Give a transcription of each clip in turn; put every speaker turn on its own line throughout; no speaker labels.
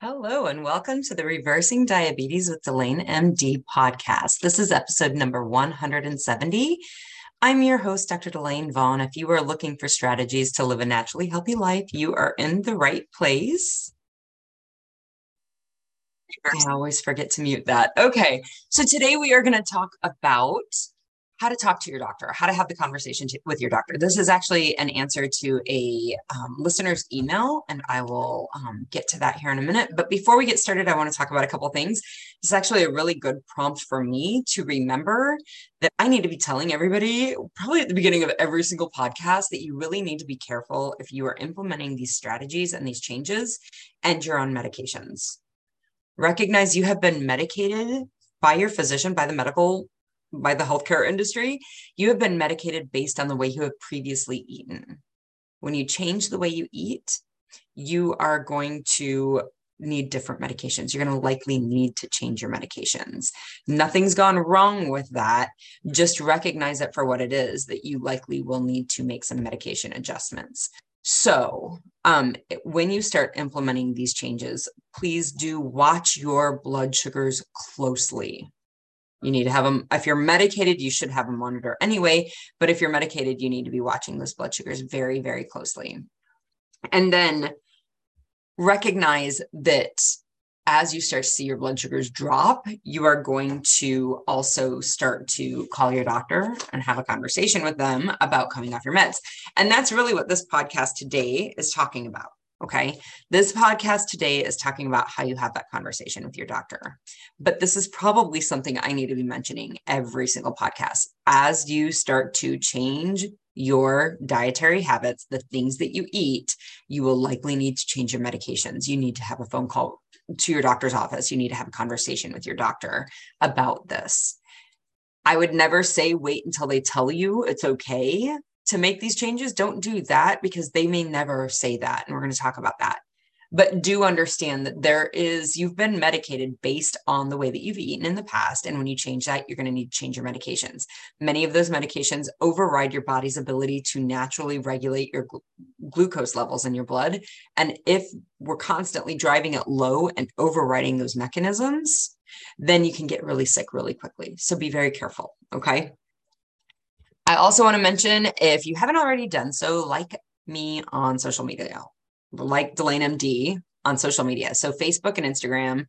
Hello, and welcome to the Reversing Diabetes with Delane MD podcast. This is episode number 170. I'm your host, Dr. Delane Vaughn. If you are looking for strategies to live a naturally healthy life, you are in the right place. I always forget to mute that. Okay, so today we are going to talk about how to talk to your doctor, how to have the conversation to, with your doctor. This is actually an answer to a um, listener's email, and I will um, get to that here in a minute. But before we get started, I want to talk about a couple things. It's actually a really good prompt for me to remember that I need to be telling everybody, probably at the beginning of every single podcast, that you really need to be careful if you are implementing these strategies and these changes and you're on medications. Recognize you have been medicated by your physician, by the medical by the healthcare industry, you have been medicated based on the way you have previously eaten. When you change the way you eat, you are going to need different medications. You're going to likely need to change your medications. Nothing's gone wrong with that. Just recognize it for what it is that you likely will need to make some medication adjustments. So, um, when you start implementing these changes, please do watch your blood sugars closely. You need to have them. If you're medicated, you should have a monitor anyway. But if you're medicated, you need to be watching those blood sugars very, very closely. And then recognize that as you start to see your blood sugars drop, you are going to also start to call your doctor and have a conversation with them about coming off your meds. And that's really what this podcast today is talking about. Okay. This podcast today is talking about how you have that conversation with your doctor. But this is probably something I need to be mentioning every single podcast. As you start to change your dietary habits, the things that you eat, you will likely need to change your medications. You need to have a phone call to your doctor's office. You need to have a conversation with your doctor about this. I would never say wait until they tell you it's okay to make these changes, don't do that because they may never say that. And we're going to talk about that. But do understand that there is, you've been medicated based on the way that you've eaten in the past. And when you change that, you're going to need to change your medications. Many of those medications override your body's ability to naturally regulate your gl- glucose levels in your blood. And if we're constantly driving it low and overriding those mechanisms, then you can get really sick really quickly. So be very careful. Okay. I also want to mention if you haven't already done so, like me on social media, like Delane MD on social media. So Facebook and Instagram.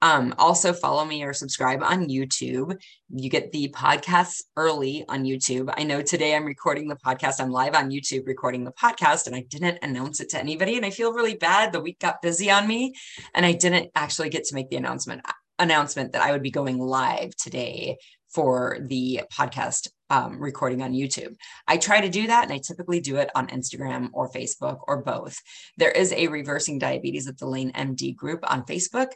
Um, also follow me or subscribe on YouTube. You get the podcasts early on YouTube. I know today I'm recording the podcast. I'm live on YouTube recording the podcast and I didn't announce it to anybody. And I feel really bad. The week got busy on me and I didn't actually get to make the announcement announcement that I would be going live today for the podcast um, recording on YouTube. I try to do that and I typically do it on Instagram or Facebook or both. There is a Reversing Diabetes at Delane MD group on Facebook.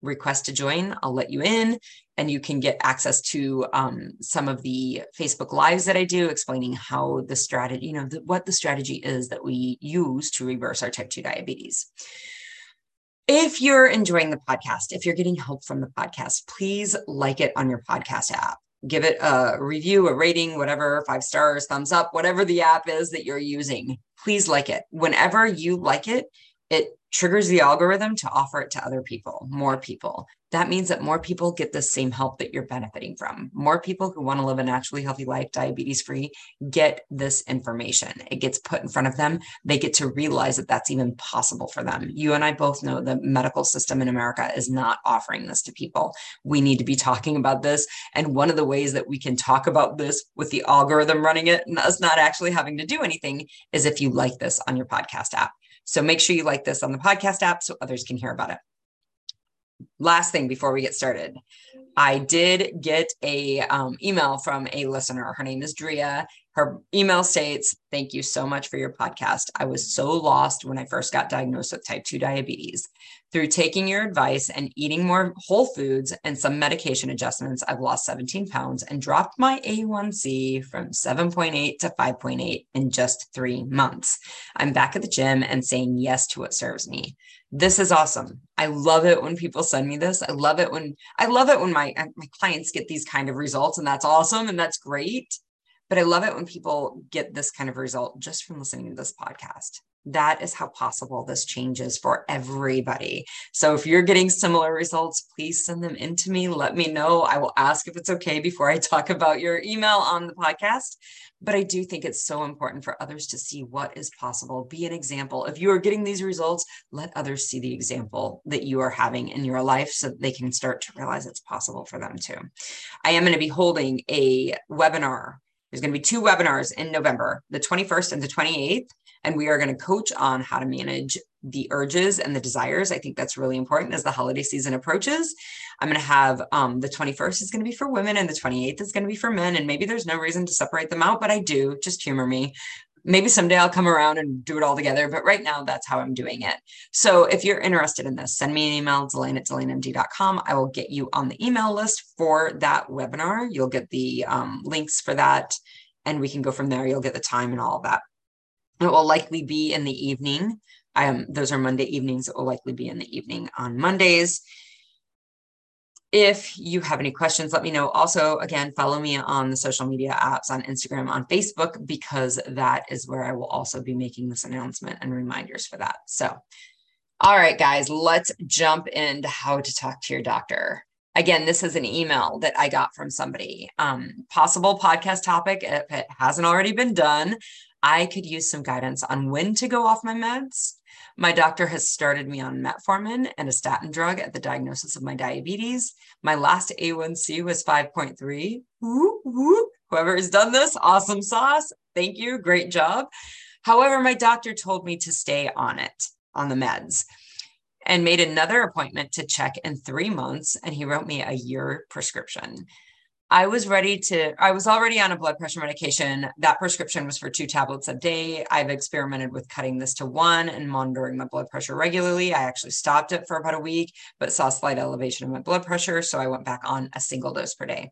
Request to join, I'll let you in, and you can get access to um, some of the Facebook lives that I do, explaining how the strategy, you know, the, what the strategy is that we use to reverse our type 2 diabetes. If you're enjoying the podcast, if you're getting help from the podcast, please like it on your podcast app. Give it a review, a rating, whatever, five stars, thumbs up, whatever the app is that you're using. Please like it. Whenever you like it, it triggers the algorithm to offer it to other people, more people that means that more people get the same help that you're benefiting from. More people who want to live a naturally healthy life, diabetes free, get this information. It gets put in front of them. They get to realize that that's even possible for them. You and I both know the medical system in America is not offering this to people. We need to be talking about this. And one of the ways that we can talk about this with the algorithm running it and us not actually having to do anything is if you like this on your podcast app. So make sure you like this on the podcast app so others can hear about it last thing before we get started. I did get a um, email from a listener. Her name is drea. Her email states thank you so much for your podcast. I was so lost when i first got diagnosed with type 2 diabetes. Through taking your advice and eating more whole foods and some medication adjustments i've lost 17 pounds and dropped my a1c from 7.8 to 5.8 in just three months. I'm back at the gym and saying yes to what serves me this is awesome. I love it when people send me this. I love it when I love it when my uh, my clients get these kind of results and that's awesome and that's great. But I love it when people get this kind of result just from listening to this podcast. That is how possible this changes for everybody. So if you're getting similar results, please send them in to me. Let me know. I will ask if it's okay before I talk about your email on the podcast. But I do think it's so important for others to see what is possible. Be an example. If you are getting these results, let others see the example that you are having in your life so that they can start to realize it's possible for them too. I am going to be holding a webinar there's going to be two webinars in November, the 21st and the 28th. And we are going to coach on how to manage the urges and the desires. I think that's really important as the holiday season approaches. I'm going to have um, the 21st is going to be for women and the 28th is going to be for men. And maybe there's no reason to separate them out, but I do. Just humor me maybe someday I'll come around and do it all together, but right now that's how I'm doing it. So if you're interested in this, send me an email, Delane at DelaneMD.com. I will get you on the email list for that webinar. You'll get the um, links for that and we can go from there. You'll get the time and all of that. It will likely be in the evening. Um, those are Monday evenings. It will likely be in the evening on Mondays. If you have any questions, let me know. Also, again, follow me on the social media apps on Instagram, on Facebook, because that is where I will also be making this announcement and reminders for that. So, all right, guys, let's jump into how to talk to your doctor. Again, this is an email that I got from somebody. Um, possible podcast topic, if it hasn't already been done, I could use some guidance on when to go off my meds my doctor has started me on metformin and a statin drug at the diagnosis of my diabetes. My last A1C was 5.3. Whoever has done this, awesome sauce. Thank you. Great job. However, my doctor told me to stay on it, on the meds, and made another appointment to check in three months. And he wrote me a year prescription. I was ready to, I was already on a blood pressure medication. That prescription was for two tablets a day. I've experimented with cutting this to one and monitoring my blood pressure regularly. I actually stopped it for about a week, but saw slight elevation of my blood pressure. So I went back on a single dose per day.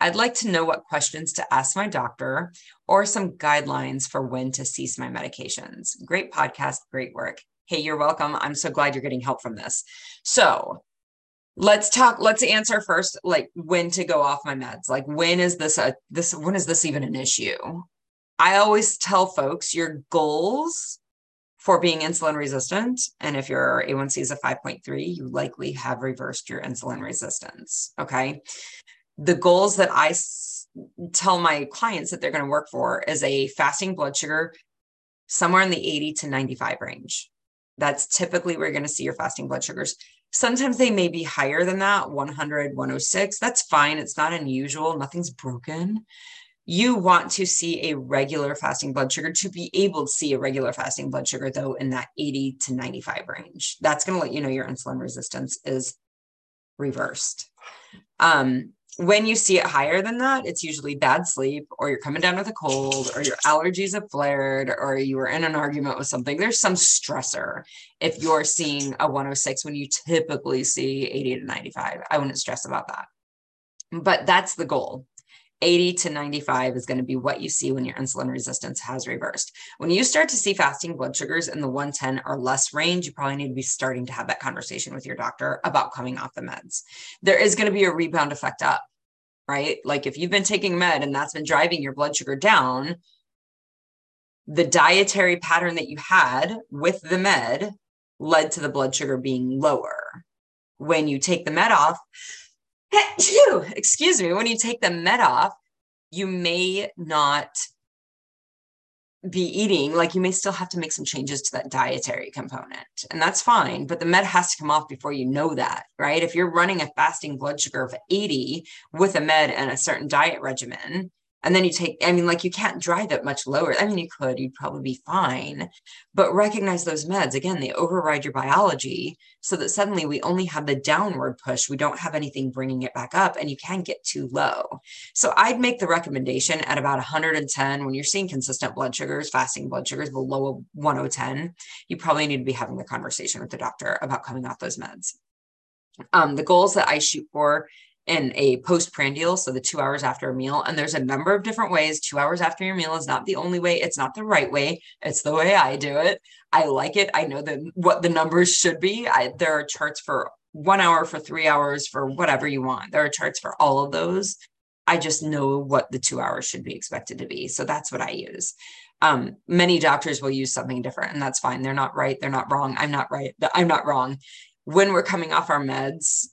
I'd like to know what questions to ask my doctor or some guidelines for when to cease my medications. Great podcast, great work. Hey, you're welcome. I'm so glad you're getting help from this. So, let's talk let's answer first like when to go off my meds. Like when is this a this when is this even an issue? I always tell folks your goals for being insulin resistant. And if your a1c is a 5.3 you likely have reversed your insulin resistance. Okay. The goals that i s- tell my clients that they're going to work for is a fasting blood sugar somewhere in the 80 to 95 range. That's typically where you're going to see your fasting blood sugars Sometimes they may be higher than that 100, 106. That's fine. It's not unusual. Nothing's broken. You want to see a regular fasting blood sugar to be able to see a regular fasting blood sugar, though, in that 80 to 95 range. That's going to let you know your insulin resistance is reversed. Um, when you see it higher than that, it's usually bad sleep, or you're coming down with a cold, or your allergies have flared, or you were in an argument with something. There's some stressor if you're seeing a 106 when you typically see 80 to 95. I wouldn't stress about that. But that's the goal. 80 to 95 is going to be what you see when your insulin resistance has reversed. When you start to see fasting blood sugars in the 110 or less range, you probably need to be starting to have that conversation with your doctor about coming off the meds. There is going to be a rebound effect up, right? Like if you've been taking med and that's been driving your blood sugar down, the dietary pattern that you had with the med led to the blood sugar being lower. When you take the med off, excuse me, when you take the med off, you may not be eating, like you may still have to make some changes to that dietary component. And that's fine, but the med has to come off before you know that, right? If you're running a fasting blood sugar of 80 with a med and a certain diet regimen, and then you take, I mean, like you can't drive it much lower. I mean, you could, you'd probably be fine. But recognize those meds. Again, they override your biology so that suddenly we only have the downward push. We don't have anything bringing it back up, and you can get too low. So I'd make the recommendation at about 110 when you're seeing consistent blood sugars, fasting blood sugars below 1010, you probably need to be having the conversation with the doctor about coming off those meds. Um, the goals that I shoot for in a postprandial, so the two hours after a meal. And there's a number of different ways. Two hours after your meal is not the only way. It's not the right way. It's the way I do it. I like it. I know that what the numbers should be. I, there are charts for one hour, for three hours, for whatever you want. There are charts for all of those. I just know what the two hours should be expected to be. So that's what I use. Um, many doctors will use something different, and that's fine. They're not right. They're not wrong. I'm not right. I'm not wrong. When we're coming off our meds,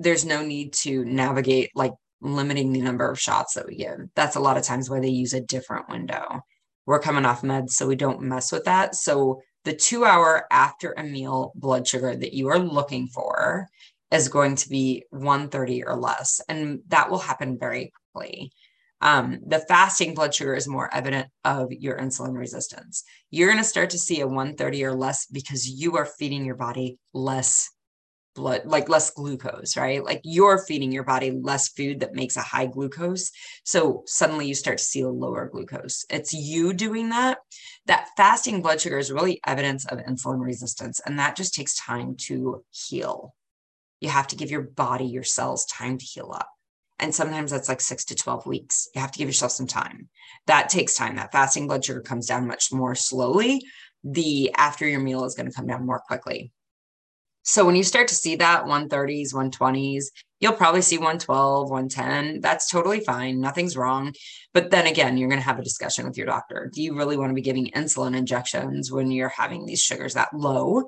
there's no need to navigate like limiting the number of shots that we give. That's a lot of times why they use a different window. We're coming off meds, so we don't mess with that. So the two hour after a meal blood sugar that you are looking for is going to be 130 or less. And that will happen very quickly. Um, the fasting blood sugar is more evident of your insulin resistance. You're going to start to see a 130 or less because you are feeding your body less blood, like less glucose, right? Like you're feeding your body less food that makes a high glucose. So suddenly you start to see a lower glucose. It's you doing that. That fasting blood sugar is really evidence of insulin resistance. And that just takes time to heal. You have to give your body, your cells time to heal up. And sometimes that's like six to 12 weeks. You have to give yourself some time. That takes time. That fasting blood sugar comes down much more slowly. The after your meal is going to come down more quickly. So when you start to see that 130s, 120s, you'll probably see 112, 110. That's totally fine. Nothing's wrong. But then again, you're going to have a discussion with your doctor. Do you really want to be giving insulin injections when you're having these sugars that low?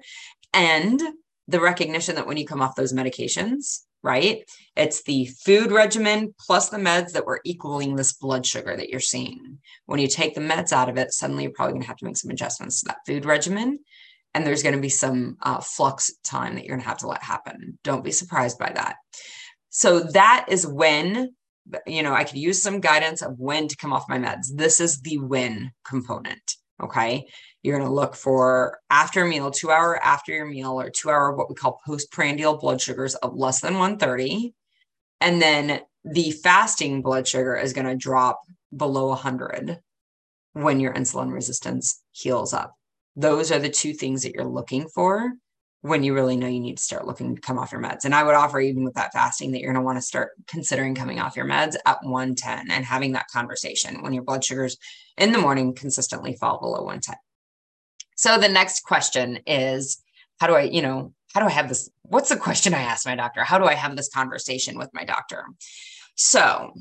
And the recognition that when you come off those medications, right? It's the food regimen plus the meds that were equaling this blood sugar that you're seeing. When you take the meds out of it, suddenly you're probably going to have to make some adjustments to that food regimen and there's going to be some uh, flux time that you're going to have to let happen. Don't be surprised by that. So that is when, you know, I could use some guidance of when to come off my meds. This is the when component. Okay. You're going to look for after meal, two hour after your meal, or two hour, what we call postprandial blood sugars of less than 130. And then the fasting blood sugar is going to drop below 100 when your insulin resistance heals up those are the two things that you're looking for when you really know you need to start looking to come off your meds. And I would offer, even with that fasting, that you're going to want to start considering coming off your meds at 110 and having that conversation when your blood sugars in the morning consistently fall below 110. So the next question is how do I, you know, how do I have this? What's the question I asked my doctor? How do I have this conversation with my doctor? So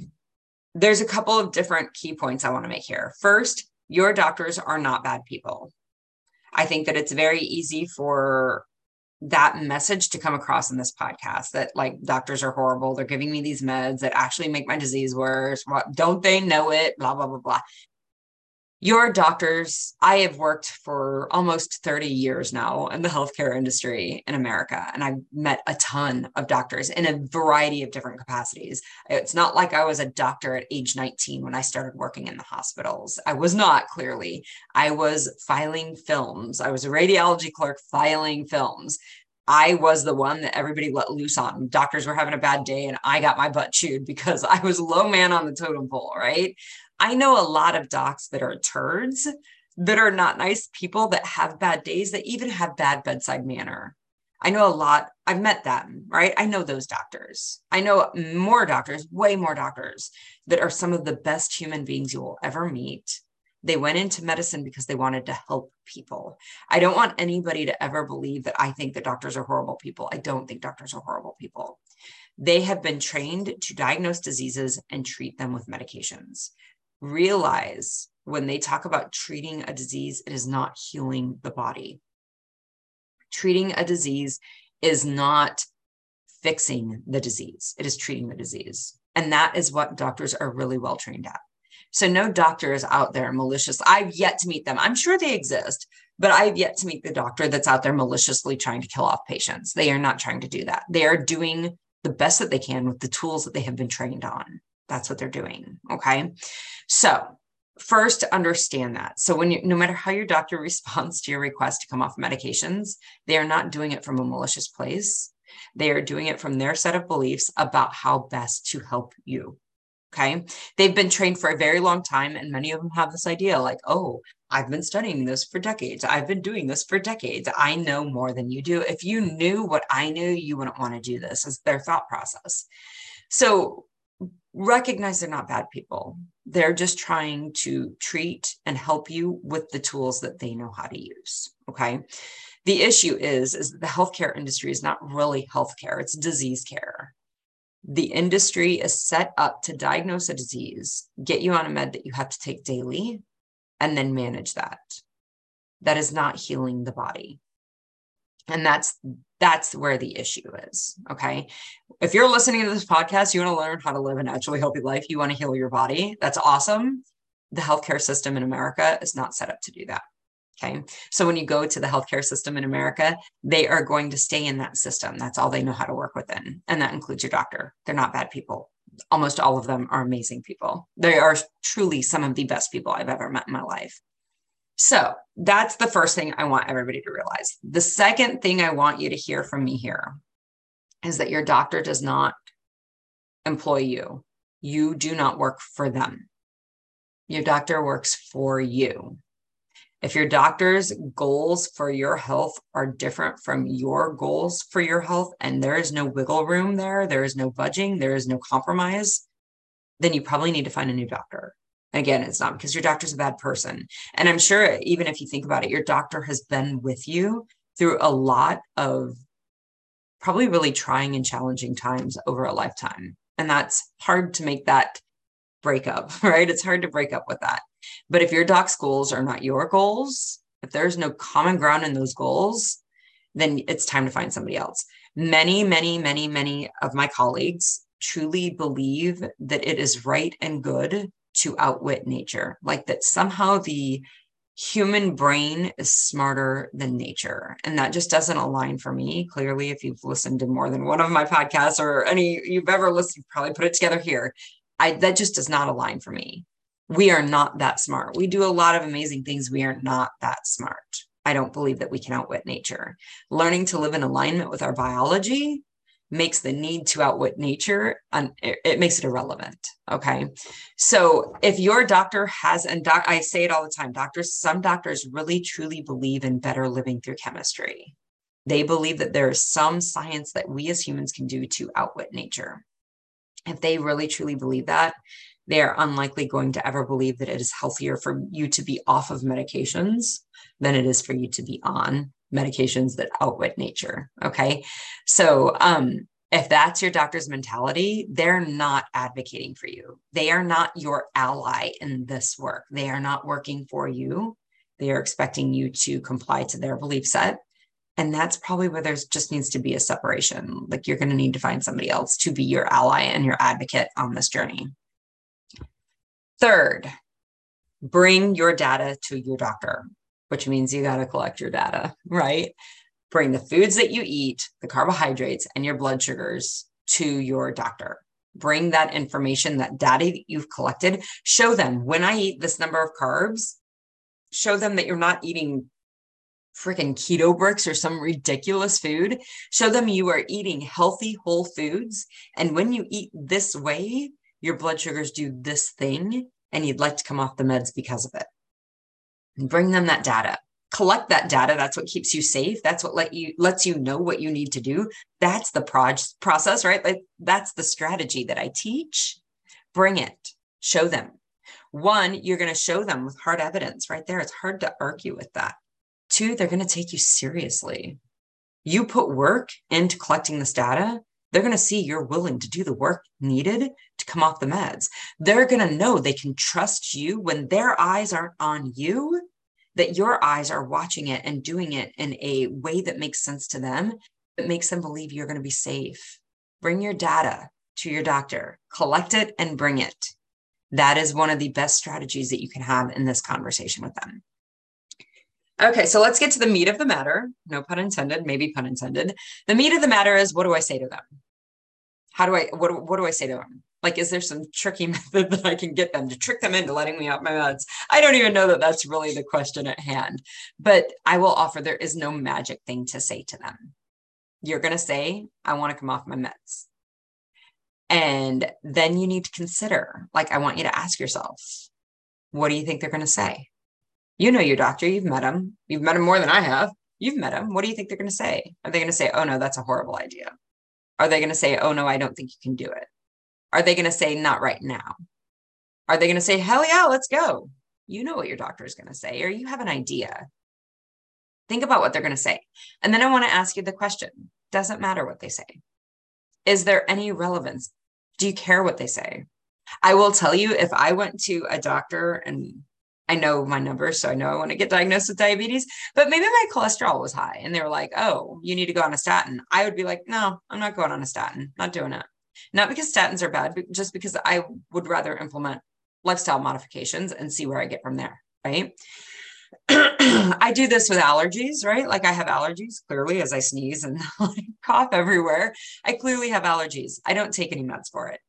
there's a couple of different key points I want to make here. First, your doctors are not bad people. I think that it's very easy for that message to come across in this podcast that like doctors are horrible. They're giving me these meds that actually make my disease worse. Don't they know it? Blah, blah, blah, blah your doctors i have worked for almost 30 years now in the healthcare industry in america and i've met a ton of doctors in a variety of different capacities. It's not like i was a doctor at age 19 when i started working in the hospitals. I was not clearly. I was filing films. I was a radiology clerk filing films. I was the one that everybody let loose on. Doctors were having a bad day and I got my butt chewed because I was low man on the totem pole, right? I know a lot of docs that are turds, that are not nice people, that have bad days, that even have bad bedside manner. I know a lot, I've met them, right? I know those doctors. I know more doctors, way more doctors that are some of the best human beings you will ever meet. They went into medicine because they wanted to help people. I don't want anybody to ever believe that I think that doctors are horrible people. I don't think doctors are horrible people. They have been trained to diagnose diseases and treat them with medications realize when they talk about treating a disease, it is not healing the body. Treating a disease is not fixing the disease, it is treating the disease. And that is what doctors are really well trained at. So, no doctor is out there malicious. I've yet to meet them. I'm sure they exist, but I've yet to meet the doctor that's out there maliciously trying to kill off patients. They are not trying to do that. They are doing the best that they can with the tools that they have been trained on. That's what they're doing. Okay. So, first understand that. So, when you, no matter how your doctor responds to your request to come off medications, they are not doing it from a malicious place. They are doing it from their set of beliefs about how best to help you. Okay. They've been trained for a very long time, and many of them have this idea like, oh, I've been studying this for decades. I've been doing this for decades. I know more than you do. If you knew what I knew, you wouldn't want to do this, is their thought process. So, recognize they're not bad people. They're just trying to treat and help you with the tools that they know how to use. Okay. The issue is, is the healthcare industry is not really healthcare, it's disease care. The industry is set up to diagnose a disease, get you on a med that you have to take daily, and then manage that. That is not healing the body. And that's that's where the issue is. Okay. If you're listening to this podcast, you want to learn how to live a naturally healthy life, you want to heal your body. That's awesome. The healthcare system in America is not set up to do that. Okay. So when you go to the healthcare system in America, they are going to stay in that system. That's all they know how to work within. And that includes your doctor. They're not bad people. Almost all of them are amazing people. They are truly some of the best people I've ever met in my life. So that's the first thing I want everybody to realize. The second thing I want you to hear from me here is that your doctor does not employ you. You do not work for them. Your doctor works for you. If your doctor's goals for your health are different from your goals for your health, and there is no wiggle room there, there is no budging, there is no compromise, then you probably need to find a new doctor. Again, it's not because your doctor's a bad person. And I'm sure, even if you think about it, your doctor has been with you through a lot of probably really trying and challenging times over a lifetime. And that's hard to make that break up, right? It's hard to break up with that. But if your doc's goals are not your goals, if there's no common ground in those goals, then it's time to find somebody else. Many, many, many, many of my colleagues truly believe that it is right and good to outwit nature, like that somehow the human brain is smarter than nature. And that just doesn't align for me. Clearly, if you've listened to more than one of my podcasts or any you've ever listened, probably put it together here. I that just does not align for me we are not that smart. We do a lot of amazing things. We are not that smart. I don't believe that we can outwit nature. Learning to live in alignment with our biology makes the need to outwit nature and it makes it irrelevant okay? So if your doctor has and doc, i say it all the time doctors some doctors really truly believe in better living through chemistry. They believe that there is some science that we as humans can do to outwit nature. If they really truly believe that they are unlikely going to ever believe that it is healthier for you to be off of medications than it is for you to be on medications that outwit nature. Okay. So, um, if that's your doctor's mentality, they're not advocating for you. They are not your ally in this work. They are not working for you. They are expecting you to comply to their belief set. And that's probably where there's just needs to be a separation. Like you're going to need to find somebody else to be your ally and your advocate on this journey. Third, bring your data to your doctor, which means you got to collect your data, right? Bring the foods that you eat, the carbohydrates, and your blood sugars to your doctor. Bring that information, that data that you've collected. Show them when I eat this number of carbs, show them that you're not eating freaking keto bricks or some ridiculous food. Show them you are eating healthy whole foods. And when you eat this way, your blood sugars do this thing and you'd like to come off the meds because of it. Bring them that data. Collect that data. That's what keeps you safe. That's what let you lets you know what you need to do. That's the proj- process, right? Like that's the strategy that I teach. Bring it. Show them. One, you're going to show them with hard evidence right there. It's hard to argue with that. Two, they're going to take you seriously. You put work into collecting this data, they're going to see you're willing to do the work needed to come off the meds. They're going to know they can trust you when their eyes aren't on you, that your eyes are watching it and doing it in a way that makes sense to them, that makes them believe you're going to be safe. Bring your data to your doctor, collect it and bring it. That is one of the best strategies that you can have in this conversation with them. Okay, so let's get to the meat of the matter. No pun intended, maybe pun intended. The meat of the matter is what do I say to them? How do I what what do I say to them? Like, is there some tricky method that I can get them to trick them into letting me out my meds? I don't even know that that's really the question at hand. But I will offer there is no magic thing to say to them. You're going to say, I want to come off my meds. And then you need to consider, like, I want you to ask yourself, what do you think they're going to say? You know your doctor, you've met him. You've met him more than I have. You've met him. What do you think they're going to say? Are they going to say, oh no, that's a horrible idea? Are they going to say, oh no, I don't think you can do it? Are they going to say, not right now? Are they going to say, hell yeah, let's go? You know what your doctor is going to say, or you have an idea. Think about what they're going to say. And then I want to ask you the question doesn't matter what they say. Is there any relevance? Do you care what they say? I will tell you if I went to a doctor and I know my numbers, so I know I want to get diagnosed with diabetes, but maybe my cholesterol was high and they were like, oh, you need to go on a statin. I would be like, no, I'm not going on a statin, not doing it. Not because statins are bad, but just because I would rather implement lifestyle modifications and see where I get from there. Right. I do this with allergies, right? Like I have allergies clearly as I sneeze and cough everywhere. I clearly have allergies. I don't take any meds for it.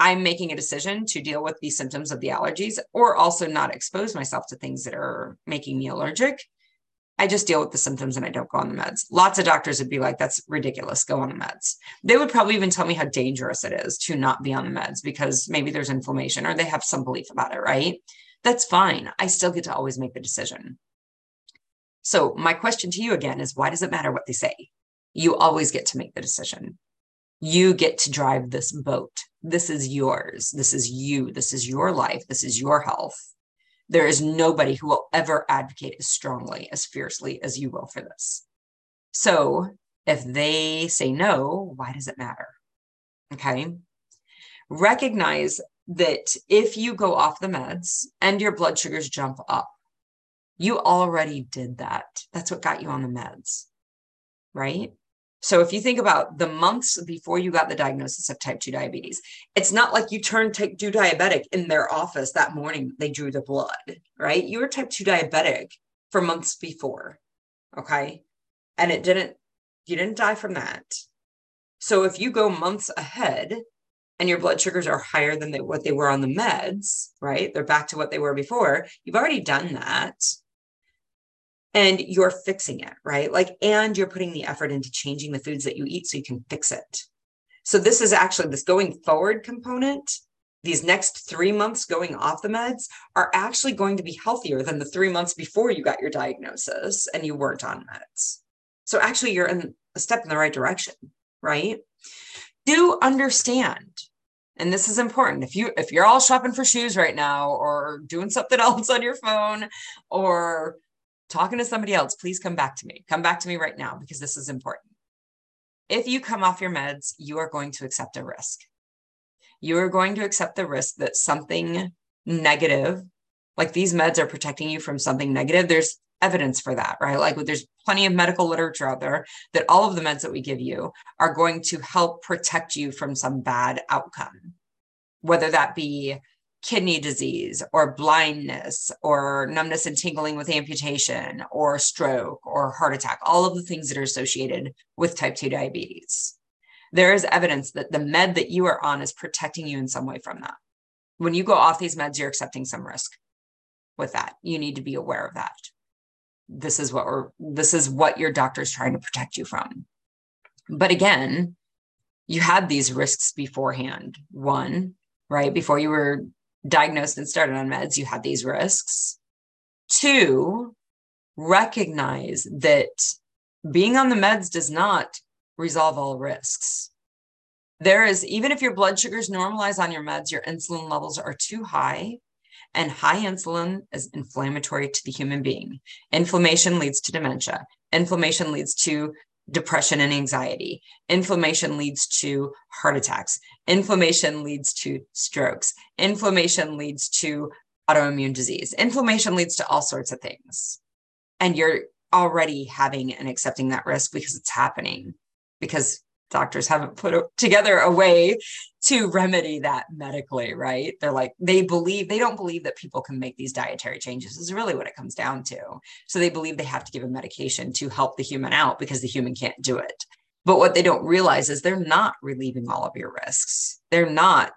I'm making a decision to deal with the symptoms of the allergies or also not expose myself to things that are making me allergic. I just deal with the symptoms and I don't go on the meds. Lots of doctors would be like, that's ridiculous, go on the meds. They would probably even tell me how dangerous it is to not be on the meds because maybe there's inflammation or they have some belief about it, right? That's fine. I still get to always make the decision. So, my question to you again is why does it matter what they say? You always get to make the decision. You get to drive this boat. This is yours. This is you. This is your life. This is your health. There is nobody who will ever advocate as strongly, as fiercely as you will for this. So, if they say no, why does it matter? Okay. Recognize that if you go off the meds and your blood sugars jump up, you already did that. That's what got you on the meds, right? So if you think about the months before you got the diagnosis of type 2 diabetes, it's not like you turned type 2 diabetic in their office that morning they drew the blood, right? You were type 2 diabetic for months before. Okay? And it didn't you didn't die from that. So if you go months ahead and your blood sugars are higher than they, what they were on the meds, right? They're back to what they were before. You've already done that. And you're fixing it, right? Like, and you're putting the effort into changing the foods that you eat so you can fix it. So, this is actually this going forward component. These next three months going off the meds are actually going to be healthier than the three months before you got your diagnosis and you weren't on meds. So, actually, you're in a step in the right direction, right? do understand and this is important if you if you're all shopping for shoes right now or doing something else on your phone or talking to somebody else please come back to me. Come back to me right now because this is important. If you come off your meds you are going to accept a risk. You are going to accept the risk that something negative like these meds are protecting you from something negative. There's evidence for that, right? Like there's plenty of medical literature out there that all of the meds that we give you are going to help protect you from some bad outcome, whether that be kidney disease or blindness or numbness and tingling with amputation or stroke or heart attack, all of the things that are associated with type 2 diabetes. There is evidence that the med that you are on is protecting you in some way from that. When you go off these meds, you're accepting some risk with that. You need to be aware of that this is what we're this is what your doctor is trying to protect you from but again you had these risks beforehand one right before you were diagnosed and started on meds you had these risks two recognize that being on the meds does not resolve all risks there is even if your blood sugars normalize on your meds your insulin levels are too high and high insulin is inflammatory to the human being. Inflammation leads to dementia. Inflammation leads to depression and anxiety. Inflammation leads to heart attacks. Inflammation leads to strokes. Inflammation leads to autoimmune disease. Inflammation leads to all sorts of things. And you're already having and accepting that risk because it's happening, because doctors haven't put together a way to remedy that medically, right? They're like, they believe, they don't believe that people can make these dietary changes, is really what it comes down to. So they believe they have to give a medication to help the human out because the human can't do it. But what they don't realize is they're not relieving all of your risks. They're not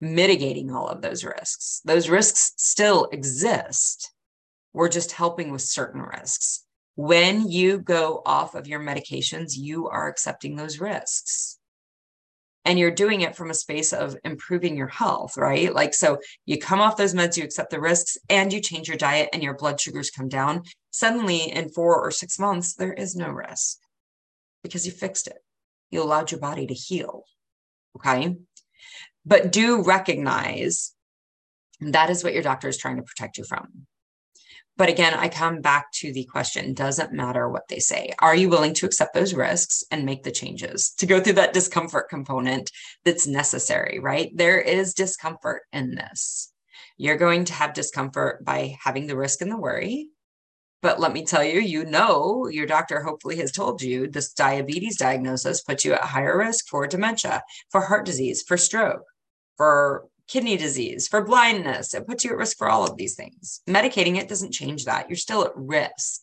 mitigating all of those risks. Those risks still exist. We're just helping with certain risks. When you go off of your medications, you are accepting those risks and you're doing it from a space of improving your health, right? Like, so you come off those meds, you accept the risks, and you change your diet, and your blood sugars come down. Suddenly, in four or six months, there is no risk because you fixed it. You allowed your body to heal. Okay. But do recognize that is what your doctor is trying to protect you from. But again, I come back to the question doesn't matter what they say. Are you willing to accept those risks and make the changes to go through that discomfort component that's necessary, right? There is discomfort in this. You're going to have discomfort by having the risk and the worry. But let me tell you, you know, your doctor hopefully has told you this diabetes diagnosis puts you at higher risk for dementia, for heart disease, for stroke, for kidney disease, for blindness. It puts you at risk for all of these things. Medicating it doesn't change that. You're still at risk.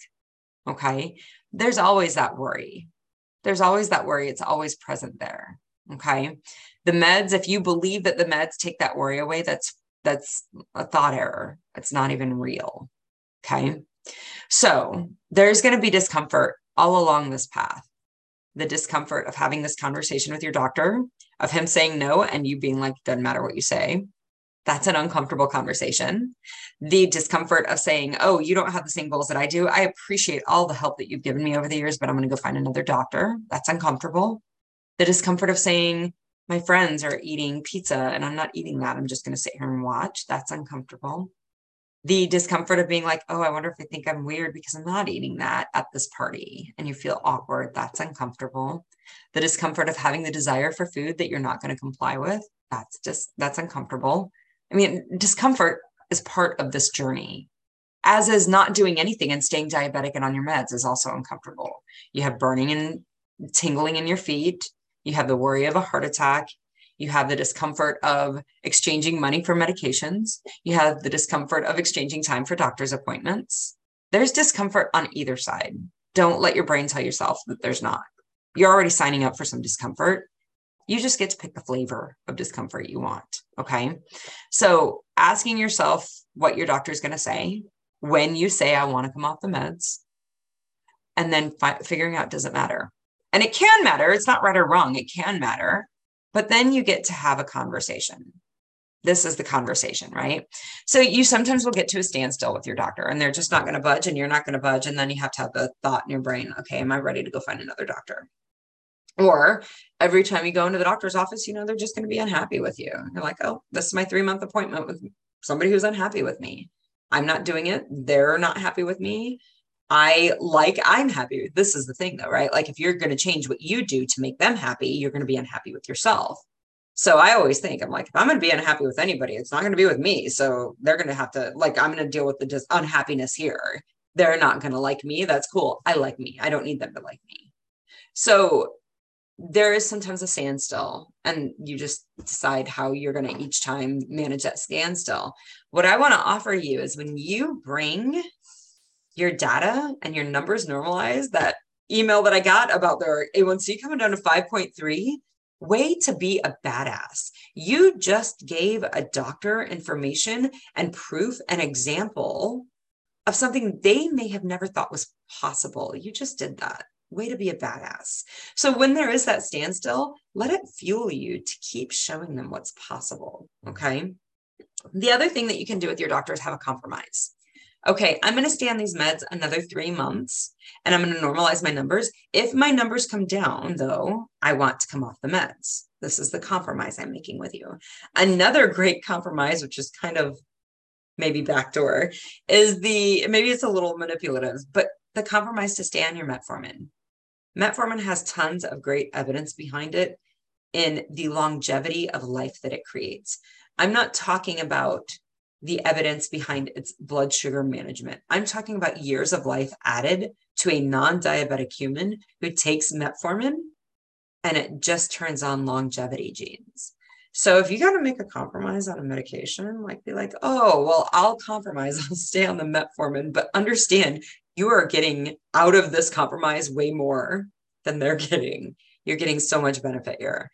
Okay. There's always that worry. There's always that worry. It's always present there. Okay. The meds, if you believe that the meds take that worry away, that's that's a thought error. It's not even real. Okay. So there's going to be discomfort all along this path. The discomfort of having this conversation with your doctor, of him saying no and you being like, doesn't matter what you say. That's an uncomfortable conversation. The discomfort of saying, oh, you don't have the same goals that I do. I appreciate all the help that you've given me over the years, but I'm going to go find another doctor. That's uncomfortable. The discomfort of saying, my friends are eating pizza and I'm not eating that. I'm just going to sit here and watch. That's uncomfortable. The discomfort of being like, oh, I wonder if they think I'm weird because I'm not eating that at this party and you feel awkward. That's uncomfortable. The discomfort of having the desire for food that you're not going to comply with. That's just, that's uncomfortable. I mean, discomfort is part of this journey as is not doing anything and staying diabetic and on your meds is also uncomfortable. You have burning and tingling in your feet. You have the worry of a heart attack. You have the discomfort of exchanging money for medications. You have the discomfort of exchanging time for doctor's appointments. There's discomfort on either side. Don't let your brain tell yourself that there's not. You're already signing up for some discomfort. You just get to pick the flavor of discomfort you want. Okay. So asking yourself what your doctor is going to say when you say, I want to come off the meds, and then fi- figuring out does it matter? And it can matter. It's not right or wrong. It can matter. But then you get to have a conversation. This is the conversation, right? So you sometimes will get to a standstill with your doctor and they're just not going to budge and you're not going to budge. And then you have to have the thought in your brain, okay, am I ready to go find another doctor? Or every time you go into the doctor's office, you know, they're just going to be unhappy with you. You're like, oh, this is my three month appointment with somebody who's unhappy with me. I'm not doing it. They're not happy with me. I like, I'm happy. This is the thing though, right? Like if you're going to change what you do to make them happy, you're going to be unhappy with yourself. So I always think I'm like, if I'm going to be unhappy with anybody, it's not going to be with me. So they're going to have to like, I'm going to deal with the unhappiness here. They're not going to like me. That's cool. I like me. I don't need them to like me. So there is sometimes a standstill and you just decide how you're going to each time manage that standstill. What I want to offer you is when you bring your data and your numbers normalize that email that I got about their A1C coming down to 5.3, way to be a badass. You just gave a doctor information and proof and example of something they may have never thought was possible. You just did that. Way to be a badass. So when there is that standstill, let it fuel you to keep showing them what's possible. Okay. The other thing that you can do with your doctor is have a compromise okay, I'm going to stay on these meds another three months and I'm going to normalize my numbers. If my numbers come down, though, I want to come off the meds. This is the compromise I'm making with you. Another great compromise, which is kind of maybe backdoor, is the maybe it's a little manipulative, but the compromise to stay on your metformin. Metformin has tons of great evidence behind it in the longevity of life that it creates. I'm not talking about the evidence behind its blood sugar management. I'm talking about years of life added to a non diabetic human who takes metformin and it just turns on longevity genes. So if you got to make a compromise on a medication, like be like, oh, well, I'll compromise, I'll stay on the metformin, but understand you are getting out of this compromise way more than they're getting. You're getting so much benefit here.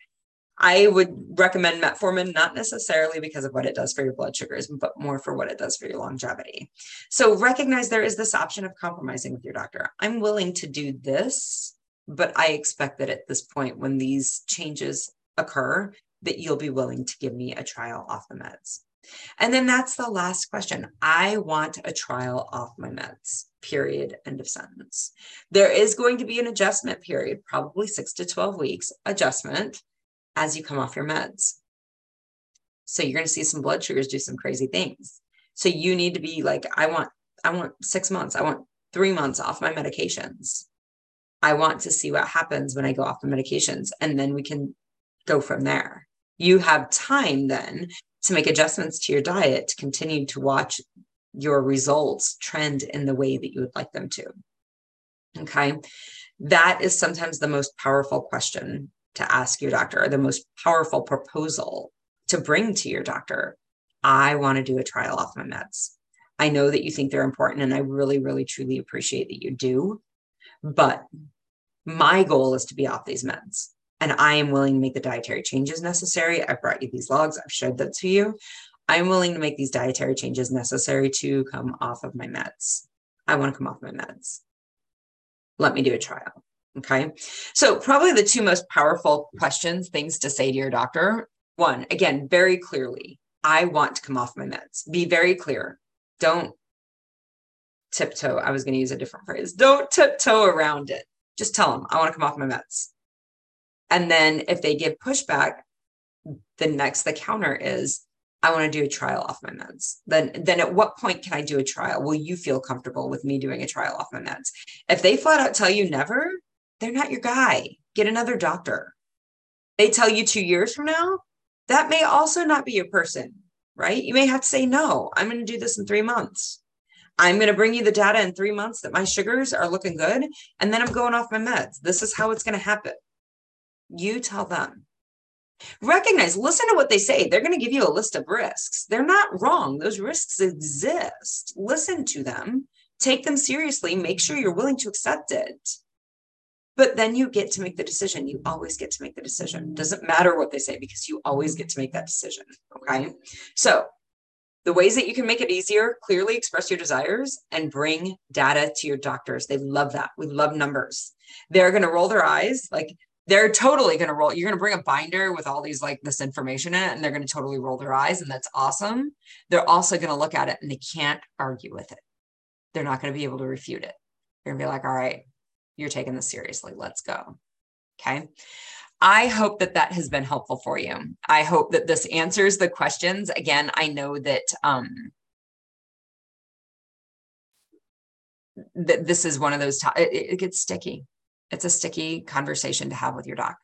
I would recommend metformin, not necessarily because of what it does for your blood sugars, but more for what it does for your longevity. So recognize there is this option of compromising with your doctor. I'm willing to do this, but I expect that at this point, when these changes occur, that you'll be willing to give me a trial off the meds. And then that's the last question. I want a trial off my meds, period, end of sentence. There is going to be an adjustment period, probably six to 12 weeks adjustment as you come off your meds. So you're going to see some blood sugars do some crazy things. So you need to be like, I want, I want six months, I want three months off my medications. I want to see what happens when I go off the medications, and then we can go from there. You have time then to make adjustments to your diet to continue to watch your results trend in the way that you would like them to. Okay. That is sometimes the most powerful question to ask your doctor, or the most powerful proposal to bring to your doctor. I want to do a trial off my meds. I know that you think they're important, and I really, really, truly appreciate that you do. But my goal is to be off these meds and I am willing to make the dietary changes necessary. I've brought you these logs, I've showed that to you. I'm willing to make these dietary changes necessary to come off of my meds. I want to come off my meds. Let me do a trial. Okay. So, probably the two most powerful questions, things to say to your doctor. One, again, very clearly, I want to come off my meds. Be very clear. Don't tiptoe. I was going to use a different phrase. Don't tiptoe around it. Just tell them, I want to come off my meds. And then if they give pushback, the next, the counter is, I want to do a trial off my meds. Then, then at what point can I do a trial? Will you feel comfortable with me doing a trial off my meds? If they flat out tell you never, they're not your guy. Get another doctor. They tell you two years from now, that may also not be your person, right? You may have to say, no, I'm going to do this in three months. I'm going to bring you the data in three months that my sugars are looking good. And then I'm going off my meds. This is how it's going to happen. You tell them. Recognize, listen to what they say. They're going to give you a list of risks. They're not wrong. Those risks exist. Listen to them, take them seriously, make sure you're willing to accept it. But then you get to make the decision. You always get to make the decision. Doesn't matter what they say because you always get to make that decision. Okay. So the ways that you can make it easier clearly express your desires and bring data to your doctors they love that we love numbers they're going to roll their eyes like they're totally going to roll you're going to bring a binder with all these like this information in it and they're going to totally roll their eyes and that's awesome they're also going to look at it and they can't argue with it they're not going to be able to refute it they're going to be like all right you're taking this seriously let's go okay I hope that that has been helpful for you. I hope that this answers the questions. Again, I know that um, that this is one of those. To- it, it gets sticky. It's a sticky conversation to have with your doc.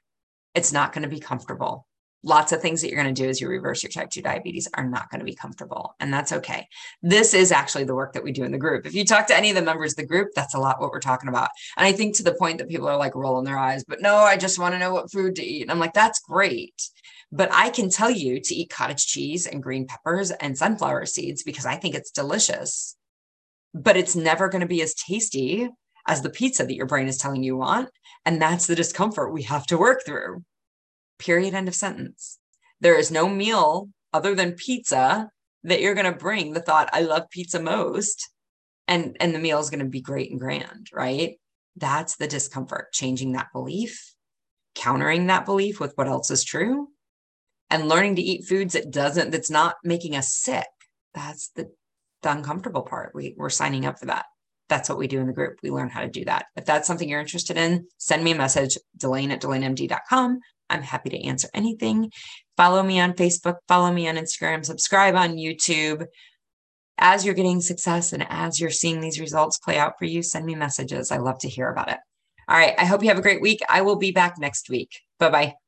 It's not going to be comfortable lots of things that you're going to do as you reverse your type 2 diabetes are not going to be comfortable and that's okay. This is actually the work that we do in the group. If you talk to any of the members of the group that's a lot what we're talking about. And i think to the point that people are like rolling their eyes but no i just want to know what food to eat. And i'm like that's great but i can tell you to eat cottage cheese and green peppers and sunflower seeds because i think it's delicious but it's never going to be as tasty as the pizza that your brain is telling you want and that's the discomfort we have to work through period end of sentence. There is no meal other than pizza that you're going to bring the thought i love pizza most and and the meal is going to be great and grand right? That's the discomfort changing that belief countering that belief with what else is true and learning to eat foods that doesn't that's not making us sick. That's the, the uncomfortable part. We, we're signing up for that. That's what we do in the group. We learn how to do that. If that's something you're interested in send me a message delane at delanemd.com I'm happy to answer anything. Follow me on Facebook, follow me on Instagram, subscribe on YouTube. As you're getting success and as you're seeing these results play out for you, send me messages. I love to hear about it. All right. I hope you have a great week. I will be back next week. Bye bye.